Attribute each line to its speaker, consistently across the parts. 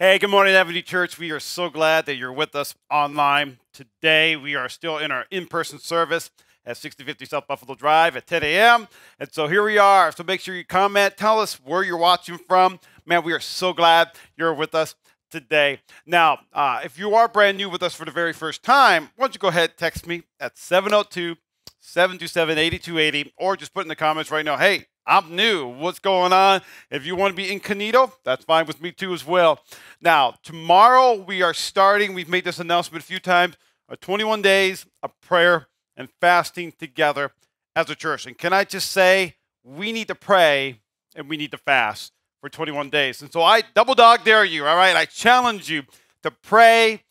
Speaker 1: Hey, good morning, Avenue Church. We are so glad that you're with us online today. We are still in our in person service at 6050 South Buffalo Drive at 10 a.m. And so here we are. So make sure you comment, tell us where you're watching from. Man, we are so glad you're with us today. Now, uh, if you are brand new with us for the very first time, why don't you go ahead text me at 702 727 8280 or just put in the comments right now, hey, I'm new. What's going on? If you want to be incognito, that's fine with me too as well. Now, tomorrow we are starting, we've made this announcement a few times, a 21 days of prayer and fasting together as a church. And can I just say, we need to pray and we need to fast for 21 days. And so I double dog dare you, all right? I challenge you to pray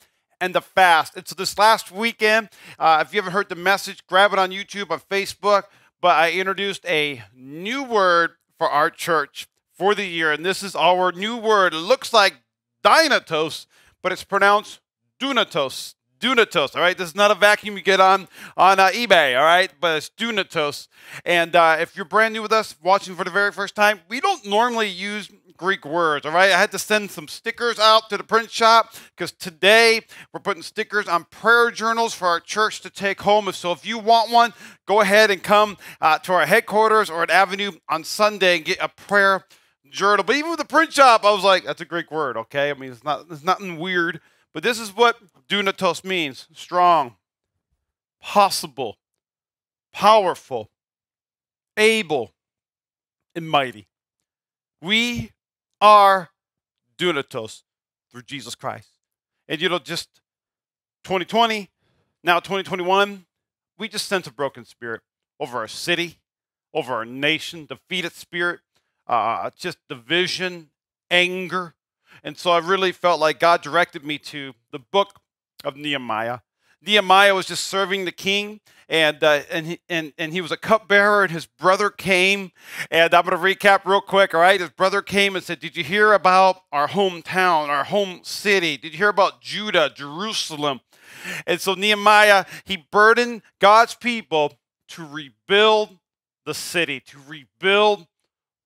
Speaker 1: and to fast. And so this last weekend, uh, if you haven't heard the message, grab it on YouTube, on Facebook but I introduced a new word for our church for the year, and this is our new word. It looks like dynatos, but it's pronounced dunatos. Dunatos, all right? This is not a vacuum you get on on uh, eBay, all right? But it's Dunatos. And uh, if you're brand new with us, watching for the very first time, we don't normally use Greek words, all right? I had to send some stickers out to the print shop because today we're putting stickers on prayer journals for our church to take home. So if you want one, go ahead and come uh, to our headquarters or at Avenue on Sunday and get a prayer journal. But even with the print shop, I was like, that's a Greek word, okay? I mean, it's not it's nothing weird, but this is what dunatos means: strong, possible, powerful, able, and mighty. We are dunatos through Jesus Christ. And you know, just 2020, now 2021, we just sense a broken spirit over our city, over our nation, defeated spirit, uh, just division, anger. And so I really felt like God directed me to the book of Nehemiah. Nehemiah was just serving the king, and uh, and he, and and he was a cupbearer, and his brother came. And I'm going to recap real quick. All right, his brother came and said, "Did you hear about our hometown, our home city? Did you hear about Judah, Jerusalem?" And so Nehemiah he burdened God's people to rebuild the city, to rebuild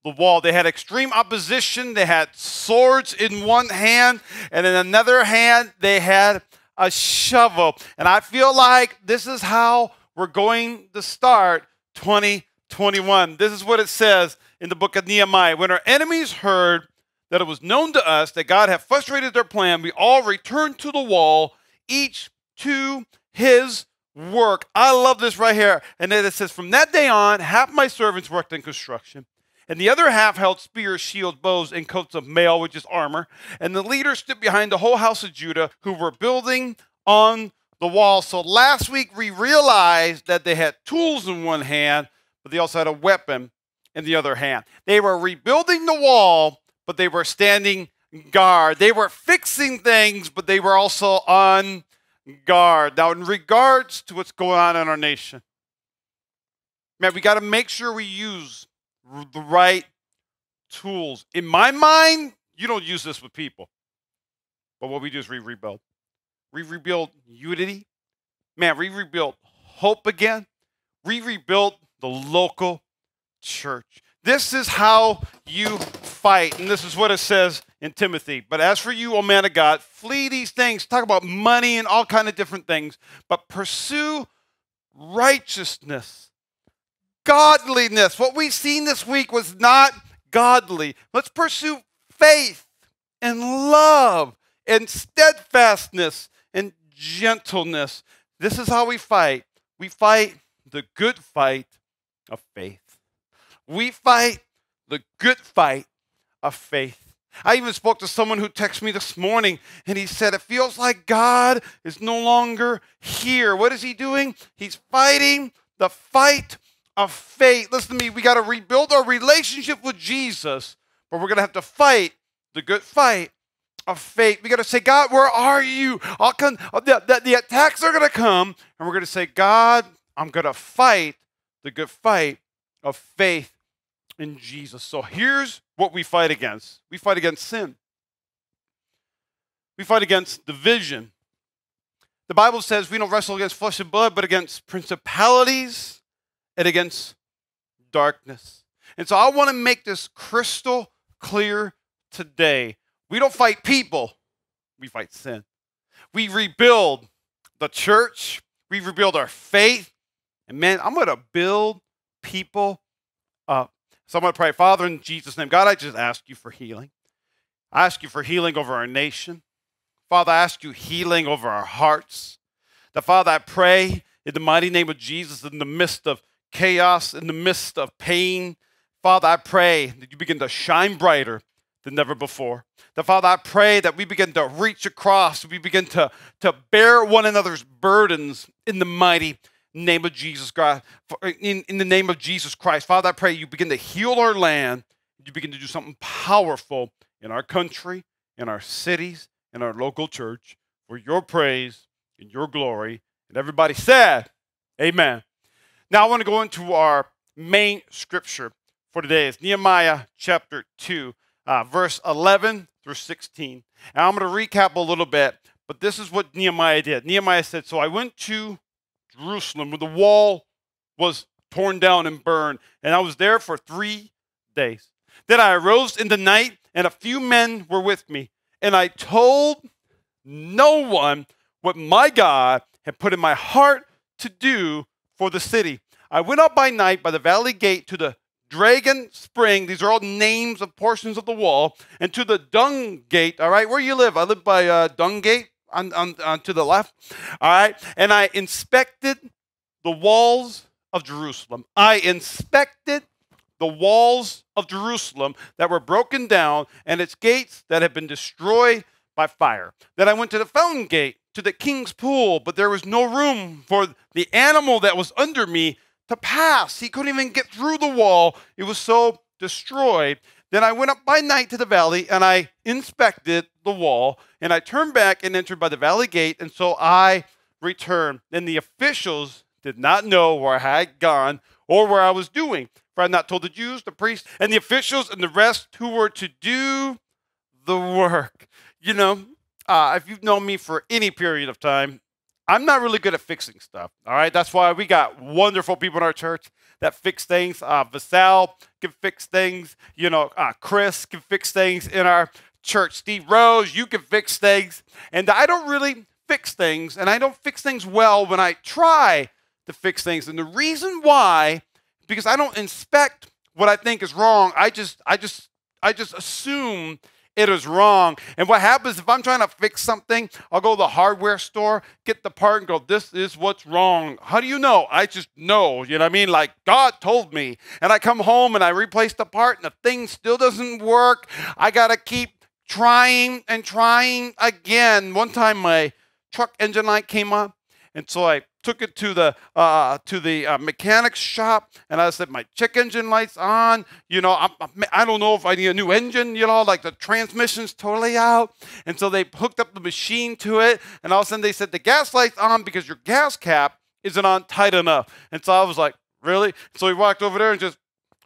Speaker 1: the wall. They had extreme opposition. They had swords in one hand, and in another hand they had a shovel. And I feel like this is how we're going to start 2021. This is what it says in the book of Nehemiah. When our enemies heard that it was known to us that God had frustrated their plan, we all returned to the wall, each to his work. I love this right here. And then it says, From that day on, half my servants worked in construction and the other half held spears, shields, bows, and coats of mail, which is armor. And the leaders stood behind the whole house of Judah, who were building on the wall. So last week we realized that they had tools in one hand, but they also had a weapon in the other hand. They were rebuilding the wall, but they were standing guard. They were fixing things, but they were also on guard. Now, in regards to what's going on in our nation, man, we got to make sure we use the right tools. In my mind, you don't use this with people. But what we do is we rebuild. We rebuild unity. Man, we rebuild hope again. We rebuild the local church. This is how you fight. And this is what it says in Timothy. But as for you, O man of God, flee these things. Talk about money and all kind of different things. But pursue righteousness godliness. What we've seen this week was not godly. Let's pursue faith and love and steadfastness and gentleness. This is how we fight. We fight the good fight of faith. We fight the good fight of faith. I even spoke to someone who texted me this morning and he said, It feels like God is no longer here. What is he doing? He's fighting the fight of faith. Listen to me, we got to rebuild our relationship with Jesus, but we're going to have to fight the good fight of faith. We got to say, God, where are you? I'll come, uh, the, the, the attacks are going to come, and we're going to say, God, I'm going to fight the good fight of faith in Jesus. So here's what we fight against we fight against sin, we fight against division. The Bible says we don't wrestle against flesh and blood, but against principalities and against darkness. And so I want to make this crystal clear today. We don't fight people, we fight sin. We rebuild the church, we rebuild our faith. And man, I'm going to build people up. So I'm going to pray, Father, in Jesus' name, God, I just ask you for healing. I ask you for healing over our nation. Father, I ask you healing over our hearts. The Father, I pray in the mighty name of Jesus, in the midst of chaos, in the midst of pain, Father, I pray that you begin to shine brighter than never before. That, Father, I pray that we begin to reach across, we begin to, to bear one another's burdens in the mighty name of Jesus Christ. In, in the name of Jesus Christ. Father, I pray you begin to heal our land. You begin to do something powerful in our country, in our cities, in our local church for your praise and your glory. And everybody said, Amen. Now I want to go into our main scripture for today. It's Nehemiah chapter 2, uh, verse 11 through 16. And I'm going to recap a little bit, but this is what Nehemiah did. Nehemiah said, So I went to Jerusalem where the wall was torn down and burned, and I was there for three days. Then I arose in the night, and a few men were with me, and I told no one what my God had put in my heart to do for the city. I went up by night by the valley gate to the Dragon Spring. These are all names of portions of the wall. And to the Dung Gate, all right, where you live. I live by uh, Dung Gate on, on, on to the left. All right. And I inspected the walls of Jerusalem. I inspected the walls of Jerusalem that were broken down and its gates that had been destroyed by fire. Then I went to the fountain gate to the king's pool, but there was no room for the animal that was under me to pass. He couldn't even get through the wall, it was so destroyed. Then I went up by night to the valley and I inspected the wall and I turned back and entered by the valley gate. And so I returned. And the officials did not know where I had gone or where I was doing. For I had not told the Jews, the priests, and the officials and the rest who were to do the work. You know, uh, if you've known me for any period of time, I'm not really good at fixing stuff. All right, that's why we got wonderful people in our church that fix things. Uh, Vasal can fix things. You know, uh, Chris can fix things in our church. Steve Rose, you can fix things. And I don't really fix things, and I don't fix things well when I try to fix things. And the reason why, because I don't inspect what I think is wrong. I just, I just, I just assume it is wrong. And what happens if I'm trying to fix something, I'll go to the hardware store, get the part, and go, This is what's wrong. How do you know? I just know. You know what I mean? Like God told me. And I come home and I replace the part, and the thing still doesn't work. I got to keep trying and trying again. One time my truck engine light came up, and so I took it to the uh, to the uh, mechanics shop, and I said, "My check engine light's on. You know, I, I don't know if I need a new engine. You know, like the transmission's totally out." And so they hooked up the machine to it, and all of a sudden they said, "The gas light's on because your gas cap isn't on tight enough." And so I was like, "Really?" So we walked over there and just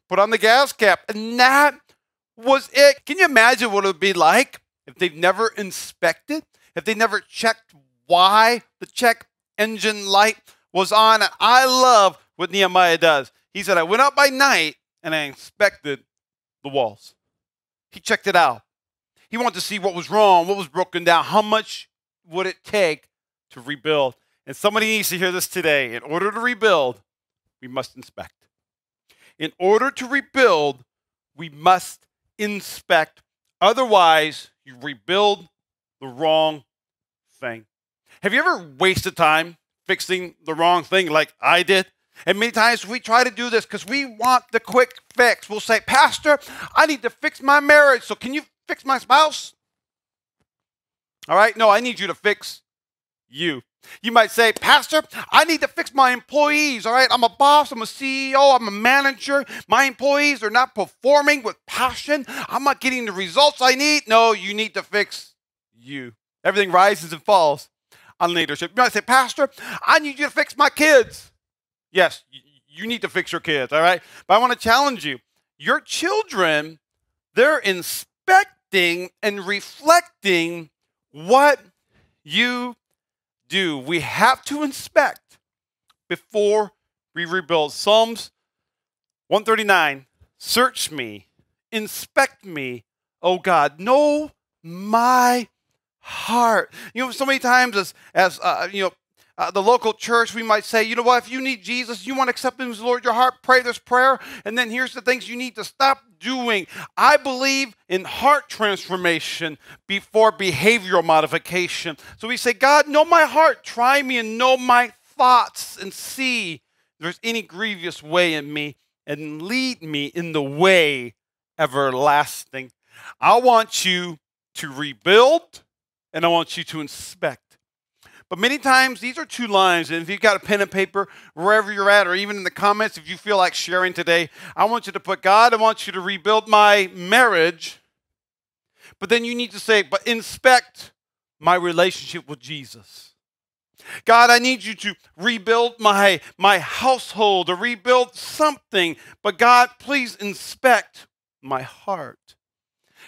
Speaker 1: put on the gas cap, and that was it. Can you imagine what it would be like if they've never inspected, if they never checked why the check engine light was on. I love what Nehemiah does. He said, I went out by night and I inspected the walls. He checked it out. He wanted to see what was wrong, what was broken down, how much would it take to rebuild. And somebody needs to hear this today. In order to rebuild, we must inspect. In order to rebuild, we must inspect. Otherwise, you rebuild the wrong thing. Have you ever wasted time fixing the wrong thing like I did? And many times we try to do this because we want the quick fix. We'll say, Pastor, I need to fix my marriage, so can you fix my spouse? All right, no, I need you to fix you. You might say, Pastor, I need to fix my employees. All right, I'm a boss, I'm a CEO, I'm a manager. My employees are not performing with passion. I'm not getting the results I need. No, you need to fix you. Everything rises and falls on leadership. You might say, Pastor, I need you to fix my kids. Yes, you need to fix your kids, all right? But I want to challenge you. Your children, they're inspecting and reflecting what you do. We have to inspect before we rebuild. Psalms 139 Search me, inspect me, O God. Know my heart. You know, so many times as, as uh, you know, uh, the local church, we might say, you know what, if you need Jesus, you want to accept Him as Lord your heart, pray this prayer. And then here's the things you need to stop doing. I believe in heart transformation before behavioral modification. So we say, God, know my heart, try me and know my thoughts and see if there's any grievous way in me and lead me in the way everlasting. I want you to rebuild and I want you to inspect. But many times, these are two lines. And if you've got a pen and paper, wherever you're at, or even in the comments, if you feel like sharing today, I want you to put God, I want you to rebuild my marriage. But then you need to say, but inspect my relationship with Jesus. God, I need you to rebuild my, my household or rebuild something. But God, please inspect my heart.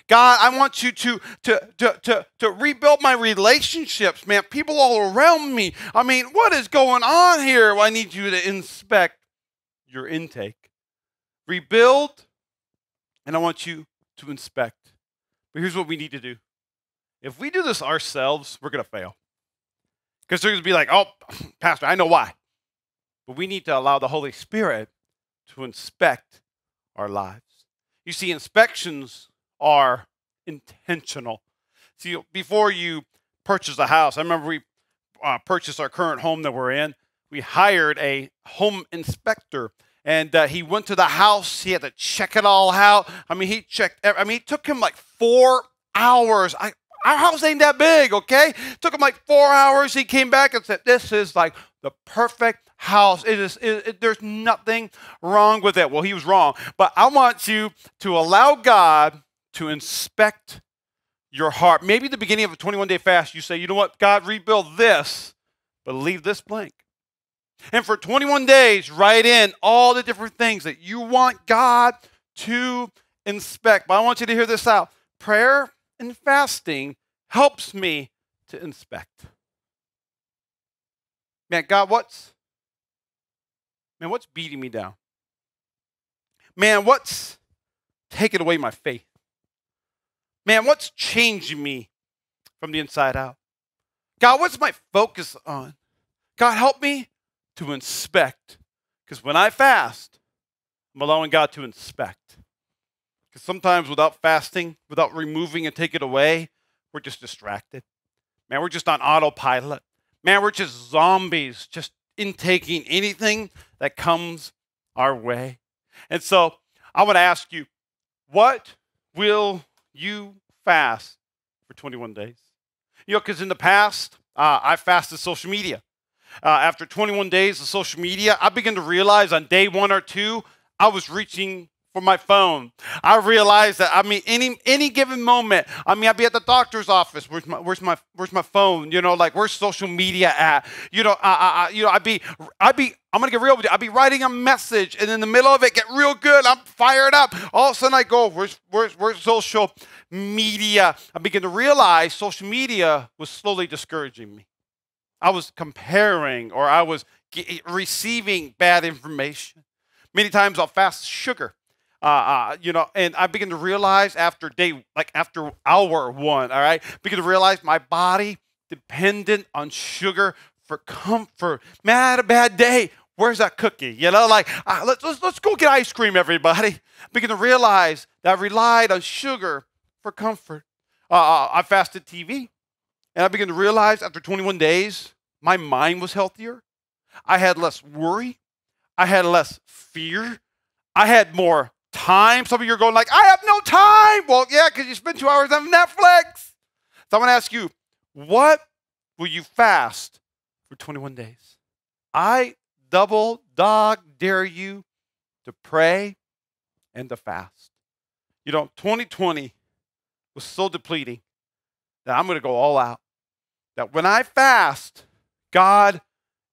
Speaker 1: God, I want you to, to, to, to, to rebuild my relationships, man. People all around me. I mean, what is going on here? Well, I need you to inspect your intake. Rebuild, and I want you to inspect. But here's what we need to do. If we do this ourselves, we're going to fail. Because they're going to be like, oh, Pastor, I know why. But we need to allow the Holy Spirit to inspect our lives. You see, inspections are intentional. See, before you purchase a house, I remember we uh, purchased our current home that we're in. We hired a home inspector, and uh, he went to the house. He had to check it all out. I mean, he checked. I mean, it took him like four hours. I, our house ain't that big, okay? It took him like four hours. He came back and said, "This is like the perfect house. It is. It, it, there's nothing wrong with it." Well, he was wrong, but I want you to allow God to inspect your heart. Maybe the beginning of a 21 day fast, you say, you know what, God, rebuild this, but leave this blank. And for 21 days, write in all the different things that you want God to inspect. But I want you to hear this out prayer and fasting helps me to inspect. Man, God, what's man, what's beating me down? Man, what's taking away my faith? Man, what's changing me from the inside out? God, what's my focus on? God, help me to inspect. Because when I fast, I'm allowing God to inspect. Because sometimes without fasting, without removing and taking it away, we're just distracted. Man, we're just on autopilot. Man, we're just zombies, just intaking anything that comes our way. And so I want to ask you, what will you fast for 21 days. You know, because in the past, uh, I fasted social media. Uh, after 21 days of social media, I began to realize on day one or two, I was reaching for my phone. I realized that I mean any any given moment, I mean I'd be at the doctor's office. Where's my where's my where's my phone? You know, like where's social media at? You know, I, I, you know I'd be I'd be I'm gonna get real with you. I'd be writing a message, and in the middle of it, get real good. I'm fired up. All of a sudden, I go, "Where's where's where's social media?" I begin to realize social media was slowly discouraging me. I was comparing, or I was receiving bad information. Many times, I'll fast sugar. Uh, uh, you know, and I begin to realize after day, like after hour one, all right, begin to realize my body dependent on sugar for comfort. Man, I had a bad day. Where's that cookie? You know, like uh, let's, let's let's go get ice cream, everybody. Begin to realize that I relied on sugar for comfort. Uh, uh I fasted TV, and I began to realize after 21 days, my mind was healthier. I had less worry. I had less fear. I had more time. Some of you are going like, I have no time. Well, yeah, because you spend two hours on Netflix. So I'm going to ask you, what will you fast for 21 days? I double dog dare you to pray and to fast. You know, 2020 was so depleting that I'm going to go all out. That when I fast, God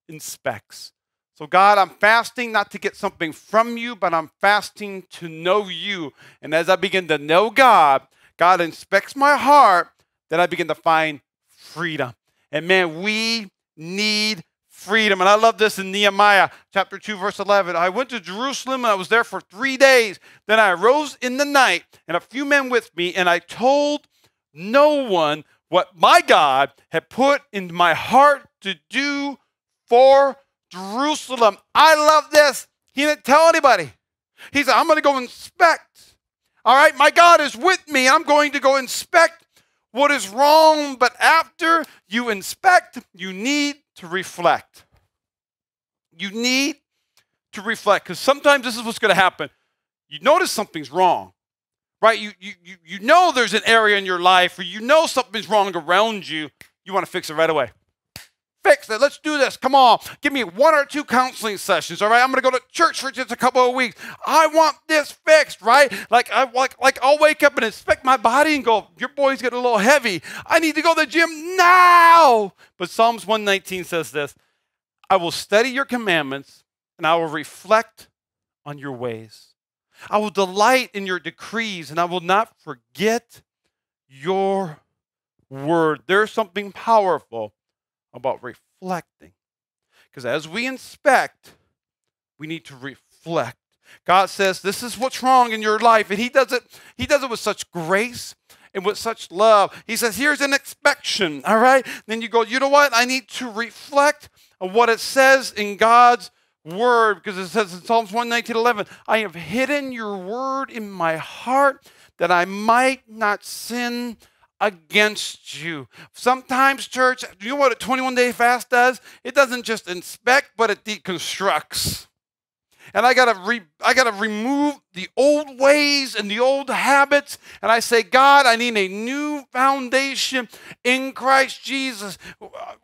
Speaker 1: inspects. So, God, I'm fasting not to get something from you, but I'm fasting to know you. And as I begin to know God, God inspects my heart, then I begin to find freedom. And man, we need freedom. And I love this in Nehemiah chapter 2, verse 11. I went to Jerusalem and I was there for three days. Then I arose in the night and a few men with me, and I told no one what my God had put in my heart to do for Jerusalem. I love this. He didn't tell anybody. He said, I'm going to go inspect. All right, my God is with me. I'm going to go inspect what is wrong. But after you inspect, you need to reflect. You need to reflect because sometimes this is what's going to happen. You notice something's wrong, right? You, you, you know there's an area in your life or you know something's wrong around you. You want to fix it right away fix it. Let's do this. Come on. Give me one or two counseling sessions. All right. I'm going to go to church for just a couple of weeks. I want this fixed, right? Like I like like I'll wake up and inspect my body and go, your boy's getting a little heavy. I need to go to the gym now. But Psalms 119 says this. I will study your commandments and I will reflect on your ways. I will delight in your decrees and I will not forget your word. There's something powerful about reflecting. Because as we inspect, we need to reflect. God says, This is what's wrong in your life. And He does it, He does it with such grace and with such love. He says, Here's an inspection. All right. Then you go, you know what? I need to reflect on what it says in God's word. Because it says in Psalms 119, 11, I have hidden your word in my heart that I might not sin against you. Sometimes, church, you know what a 21 day fast does? It doesn't just inspect, but it deconstructs. And I gotta re- I gotta remove the old ways and the old habits. And I say, God, I need a new foundation in Christ Jesus.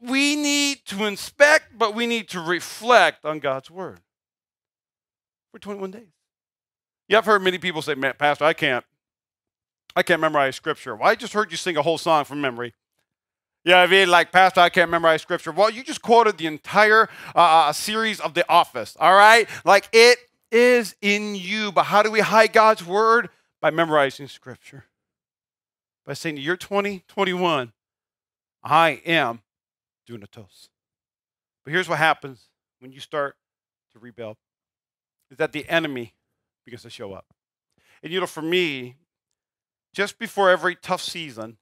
Speaker 1: We need to inspect, but we need to reflect on God's word. For 21 days. Yeah, I've heard many people say, Pastor, I can't. I can't memorize scripture. Well, I just heard you sing a whole song from memory. Yeah, I mean, like, Pastor, I can't memorize scripture. Well, you just quoted the entire uh, uh, series of The Office, all right? Like, it is in you. But how do we hide God's word? By memorizing scripture. By saying, Year 2021, I am dunatos. But here's what happens when you start to rebuild is that the enemy begins to show up. And you know, for me, just before every tough season,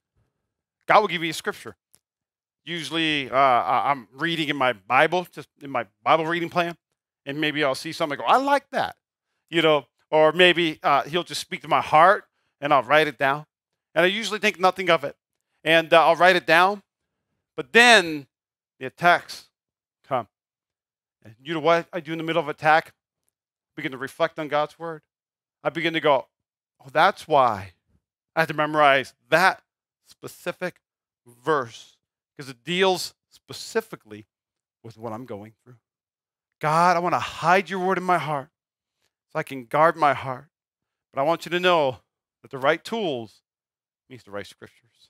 Speaker 1: God will give you a scripture. Usually, uh, I'm reading in my Bible, just in my Bible reading plan, and maybe I'll see something. Go, I like that, you know, or maybe uh, He'll just speak to my heart, and I'll write it down. And I usually think nothing of it, and uh, I'll write it down. But then the attacks come, and you know what I do in the middle of attack? I begin to reflect on God's word. I begin to go, oh, that's why I had to memorize that specific verse because it deals specifically with what I'm going through. God, I want to hide your word in my heart so I can guard my heart. But I want you to know that the right tools means the right scriptures.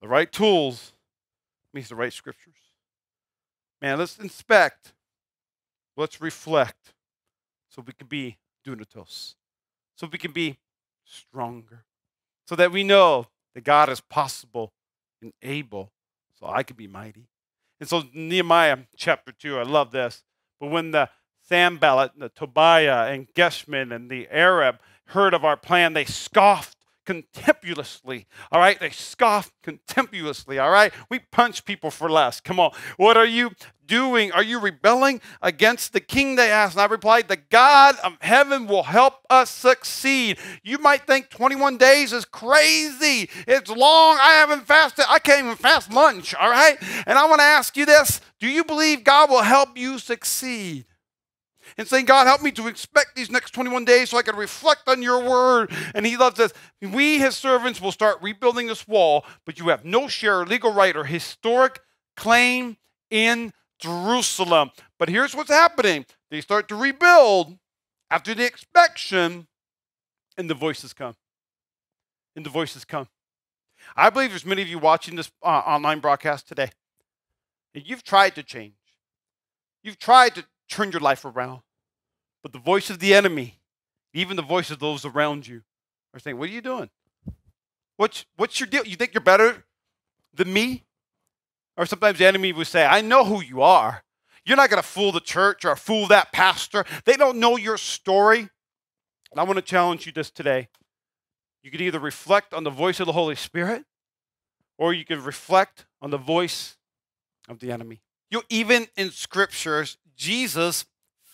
Speaker 1: The right tools means the right scriptures. Man, let's inspect. Let's reflect so we can be dunatos. So we can be stronger so that we know that God is possible and able, so I can be mighty. And so, Nehemiah chapter 2, I love this. But when the Sanballat, the Tobiah, and Geshem, and the Arab heard of our plan, they scoffed contemptuously. All right? They scoff contemptuously. All right? We punch people for less. Come on. What are you doing? Are you rebelling against the king? They asked. And I replied, The God of heaven will help us succeed. You might think 21 days is crazy. It's long. I haven't fasted. I can't even fast lunch. All right? And I want to ask you this Do you believe God will help you succeed? And saying, God, help me to expect these next 21 days so I can reflect on your word. And he loves us. We, his servants, will start rebuilding this wall, but you have no share, legal right, or historic claim in Jerusalem. But here's what's happening they start to rebuild after the inspection, and the voices come. And the voices come. I believe there's many of you watching this uh, online broadcast today. And you've tried to change. You've tried to turn your life around. But the voice of the enemy, even the voice of those around you, are saying, What are you doing? What's, what's your deal? You think you're better than me? Or sometimes the enemy will say, I know who you are. You're not going to fool the church or fool that pastor. They don't know your story. And I want to challenge you this today. You could either reflect on the voice of the Holy Spirit or you could reflect on the voice of the enemy. You even in scriptures, Jesus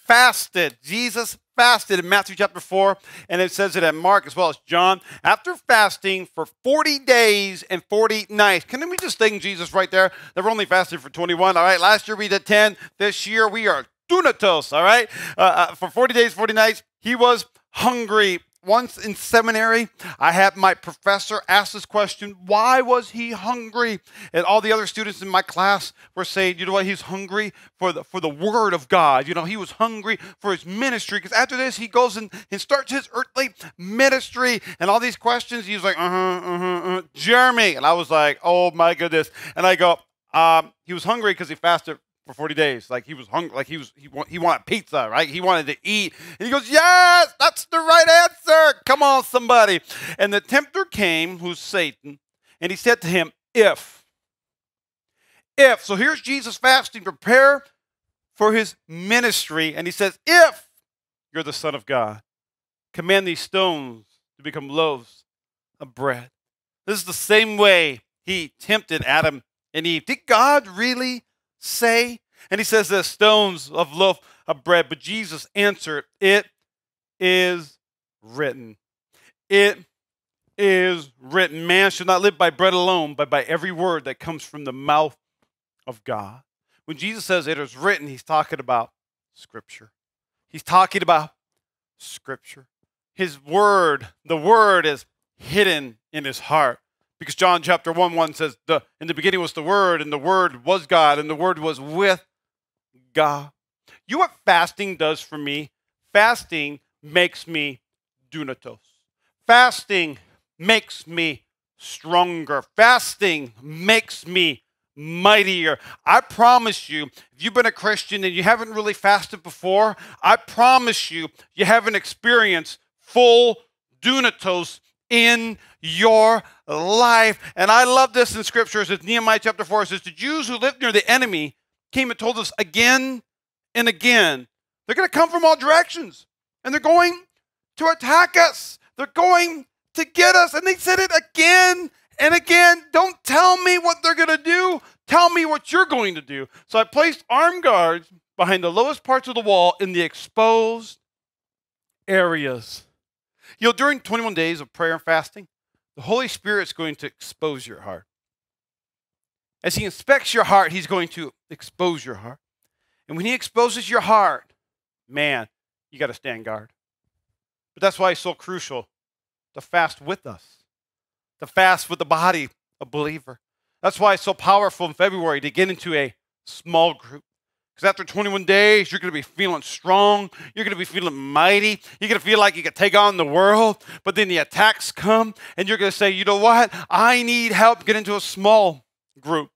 Speaker 1: fasted. Jesus fasted in Matthew chapter 4, and it says it in Mark as well as John. After fasting for 40 days and 40 nights, can we just thank Jesus right there? They were only fasting for 21. All right, last year we did 10. This year we are dunatos. All right, uh, uh, for 40 days, 40 nights, he was hungry once in seminary, I had my professor ask this question why was he hungry? And all the other students in my class were saying, you know what, he's hungry for the, for the word of God. You know, he was hungry for his ministry because after this, he goes and, and starts his earthly ministry. And all these questions, he was like, uh huh, uh huh, uh-huh. Jeremy. And I was like, oh my goodness. And I go, um, he was hungry because he fasted for 40 days. Like he was hungry, like he was he, want, he wanted pizza, right? He wanted to eat. And he goes, "Yes, that's the right answer. Come on, somebody." And the tempter came, who's Satan, and he said to him, "If if so here's Jesus fasting prepare for his ministry and he says, "If you're the son of God, command these stones to become loaves of bread." This is the same way he tempted Adam and Eve. Did God really say? And he says the stones of loaf of bread. But Jesus answered, It is written. It is written. Man should not live by bread alone, but by every word that comes from the mouth of God. When Jesus says it is written, he's talking about Scripture. He's talking about Scripture. His word, the word is hidden in his heart. Because John chapter 1 1 says, the, In the beginning was the Word, and the Word was God, and the Word was with God. You know what fasting does for me? Fasting makes me dunatos. Fasting makes me stronger. Fasting makes me mightier. I promise you, if you've been a Christian and you haven't really fasted before, I promise you, you haven't experienced full dunatos in your life. And I love this in scripture. It's Nehemiah chapter 4. It says, The Jews who lived near the enemy came and told us again and again. They're going to come from all directions and they're going to attack us. They're going to get us. And they said it again and again. Don't tell me what they're going to do. Tell me what you're going to do. So I placed armed guards behind the lowest parts of the wall in the exposed areas. You know, during 21 days of prayer and fasting, the Holy Spirit's going to expose your heart. As He inspects your heart, He's going to expose your heart. And when He exposes your heart, man, you got to stand guard. But that's why it's so crucial to fast with us, to fast with the body of believer. That's why it's so powerful in February to get into a small group. Because after 21 days, you're going to be feeling strong. You're going to be feeling mighty. You're going to feel like you can take on the world. But then the attacks come, and you're going to say, you know what? I need help. Get into a small group.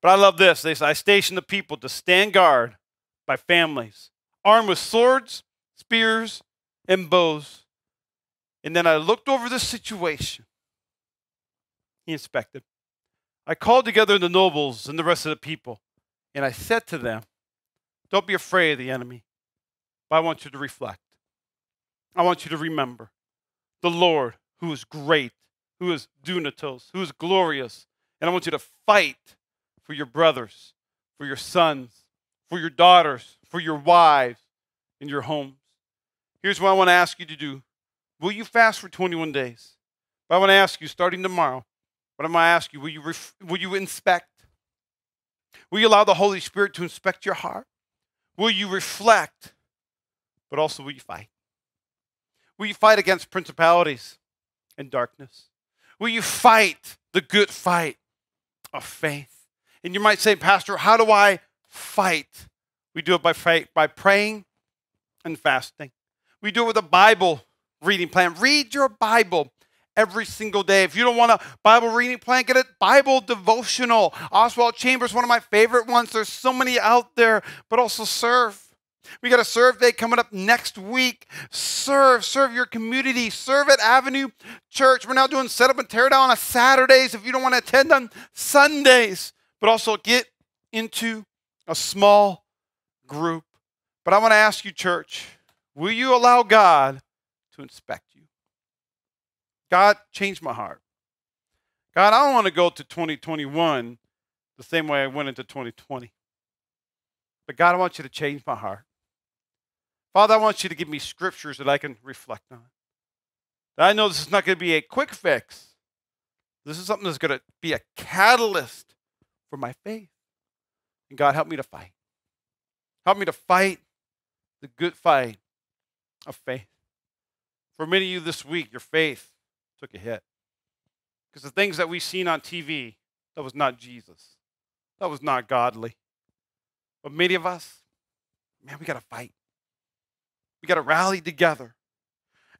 Speaker 1: But I love this. They say, I station the people to stand guard by families, armed with swords, spears, and bows. And then I looked over the situation. He inspected. I called together the nobles and the rest of the people, and I said to them, don't be afraid of the enemy. But I want you to reflect. I want you to remember the Lord who is great, who is dunatos, who is glorious. And I want you to fight for your brothers, for your sons, for your daughters, for your wives, in your homes. Here's what I want to ask you to do. Will you fast for 21 days? But I want to ask you, starting tomorrow, what I'm going to ask you, will you, ref- will you inspect? Will you allow the Holy Spirit to inspect your heart? Will you reflect, but also will you fight? Will you fight against principalities and darkness? Will you fight the good fight of faith? And you might say, Pastor, how do I fight? We do it by faith, by praying and fasting. We do it with a Bible reading plan. Read your Bible every single day. If you don't want a Bible reading plan, get a Bible devotional. Oswald Chambers, one of my favorite ones. There's so many out there, but also serve. We got a serve day coming up next week. Serve, serve your community. Serve at Avenue Church. We're now doing set up and tear down on Saturdays if you don't want to attend on Sundays. But also get into a small group. But I want to ask you, church, will you allow God to inspect God, change my heart. God, I don't want to go to 2021 the same way I went into 2020. But God, I want you to change my heart. Father, I want you to give me scriptures that I can reflect on. I know this is not going to be a quick fix. This is something that's going to be a catalyst for my faith. And God, help me to fight. Help me to fight the good fight of faith. For many of you this week, your faith took a hit. Because the things that we've seen on TV, that was not Jesus. That was not godly. But many of us, man, we got to fight. We got to rally together.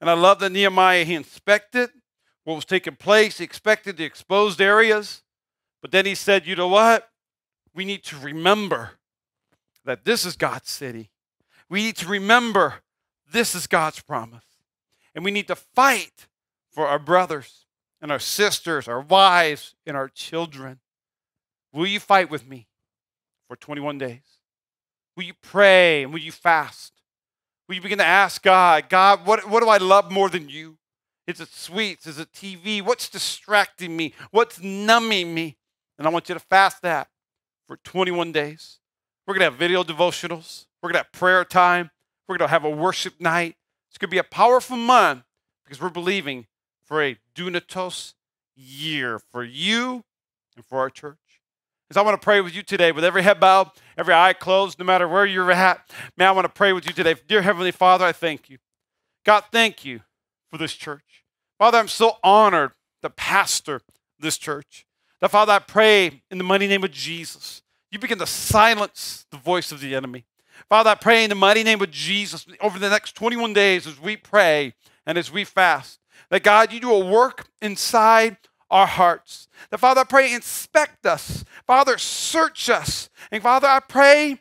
Speaker 1: And I love that Nehemiah, he inspected what was taking place, he expected the exposed areas. But then he said, you know what? We need to remember that this is God's city. We need to remember this is God's promise. And we need to fight for our brothers and our sisters, our wives, and our children. Will you fight with me for 21 days? Will you pray and will you fast? Will you begin to ask God, God, what, what do I love more than you? Is it sweets? Is it TV? What's distracting me? What's numbing me? And I want you to fast that for 21 days. We're going to have video devotionals. We're going to have prayer time. We're going to have a worship night. It's going to be a powerful month because we're believing for a Dunatos year for you and for our church. So I want to pray with you today with every head bowed, every eye closed, no matter where you're at. Man, I want to pray with you today. Dear Heavenly Father, I thank you. God, thank you for this church. Father, I'm so honored, the pastor this church. That, Father, I pray in the mighty name of Jesus, you begin to silence the voice of the enemy. Father, I pray in the mighty name of Jesus over the next 21 days as we pray and as we fast, that God, you do a work inside our hearts. That Father, I pray, inspect us. Father, search us. And Father, I pray,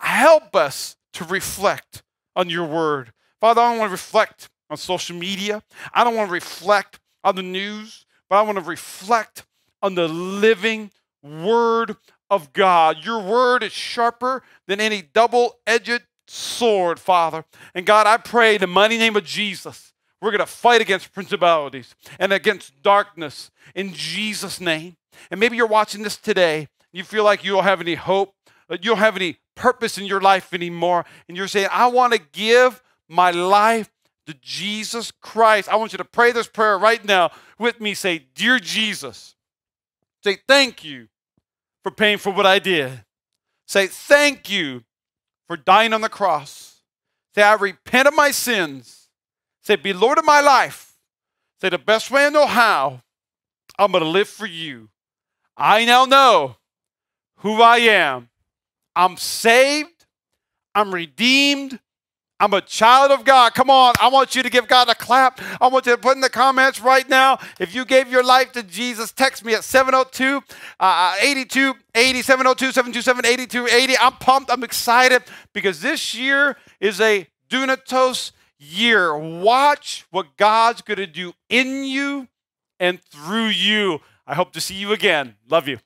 Speaker 1: help us to reflect on your word. Father, I don't want to reflect on social media. I don't want to reflect on the news, but I want to reflect on the living word of God. Your word is sharper than any double edged sword, Father. And God, I pray in the mighty name of Jesus we're going to fight against principalities and against darkness in Jesus' name. And maybe you're watching this today. You feel like you don't have any hope, uh, you don't have any purpose in your life anymore. And you're saying, I want to give my life to Jesus Christ. I want you to pray this prayer right now with me. Say, Dear Jesus, say, Thank you for paying for what I did. Say, Thank you for dying on the cross. Say, I repent of my sins Say, be Lord of my life. Say, the best way I know how, I'm going to live for you. I now know who I am. I'm saved. I'm redeemed. I'm a child of God. Come on. I want you to give God a clap. I want you to put in the comments right now. If you gave your life to Jesus, text me at 702 uh, 82 80 702 727 8280. I'm pumped. I'm excited because this year is a Dunatos year. Watch what God's going to do in you and through you. I hope to see you again. Love you.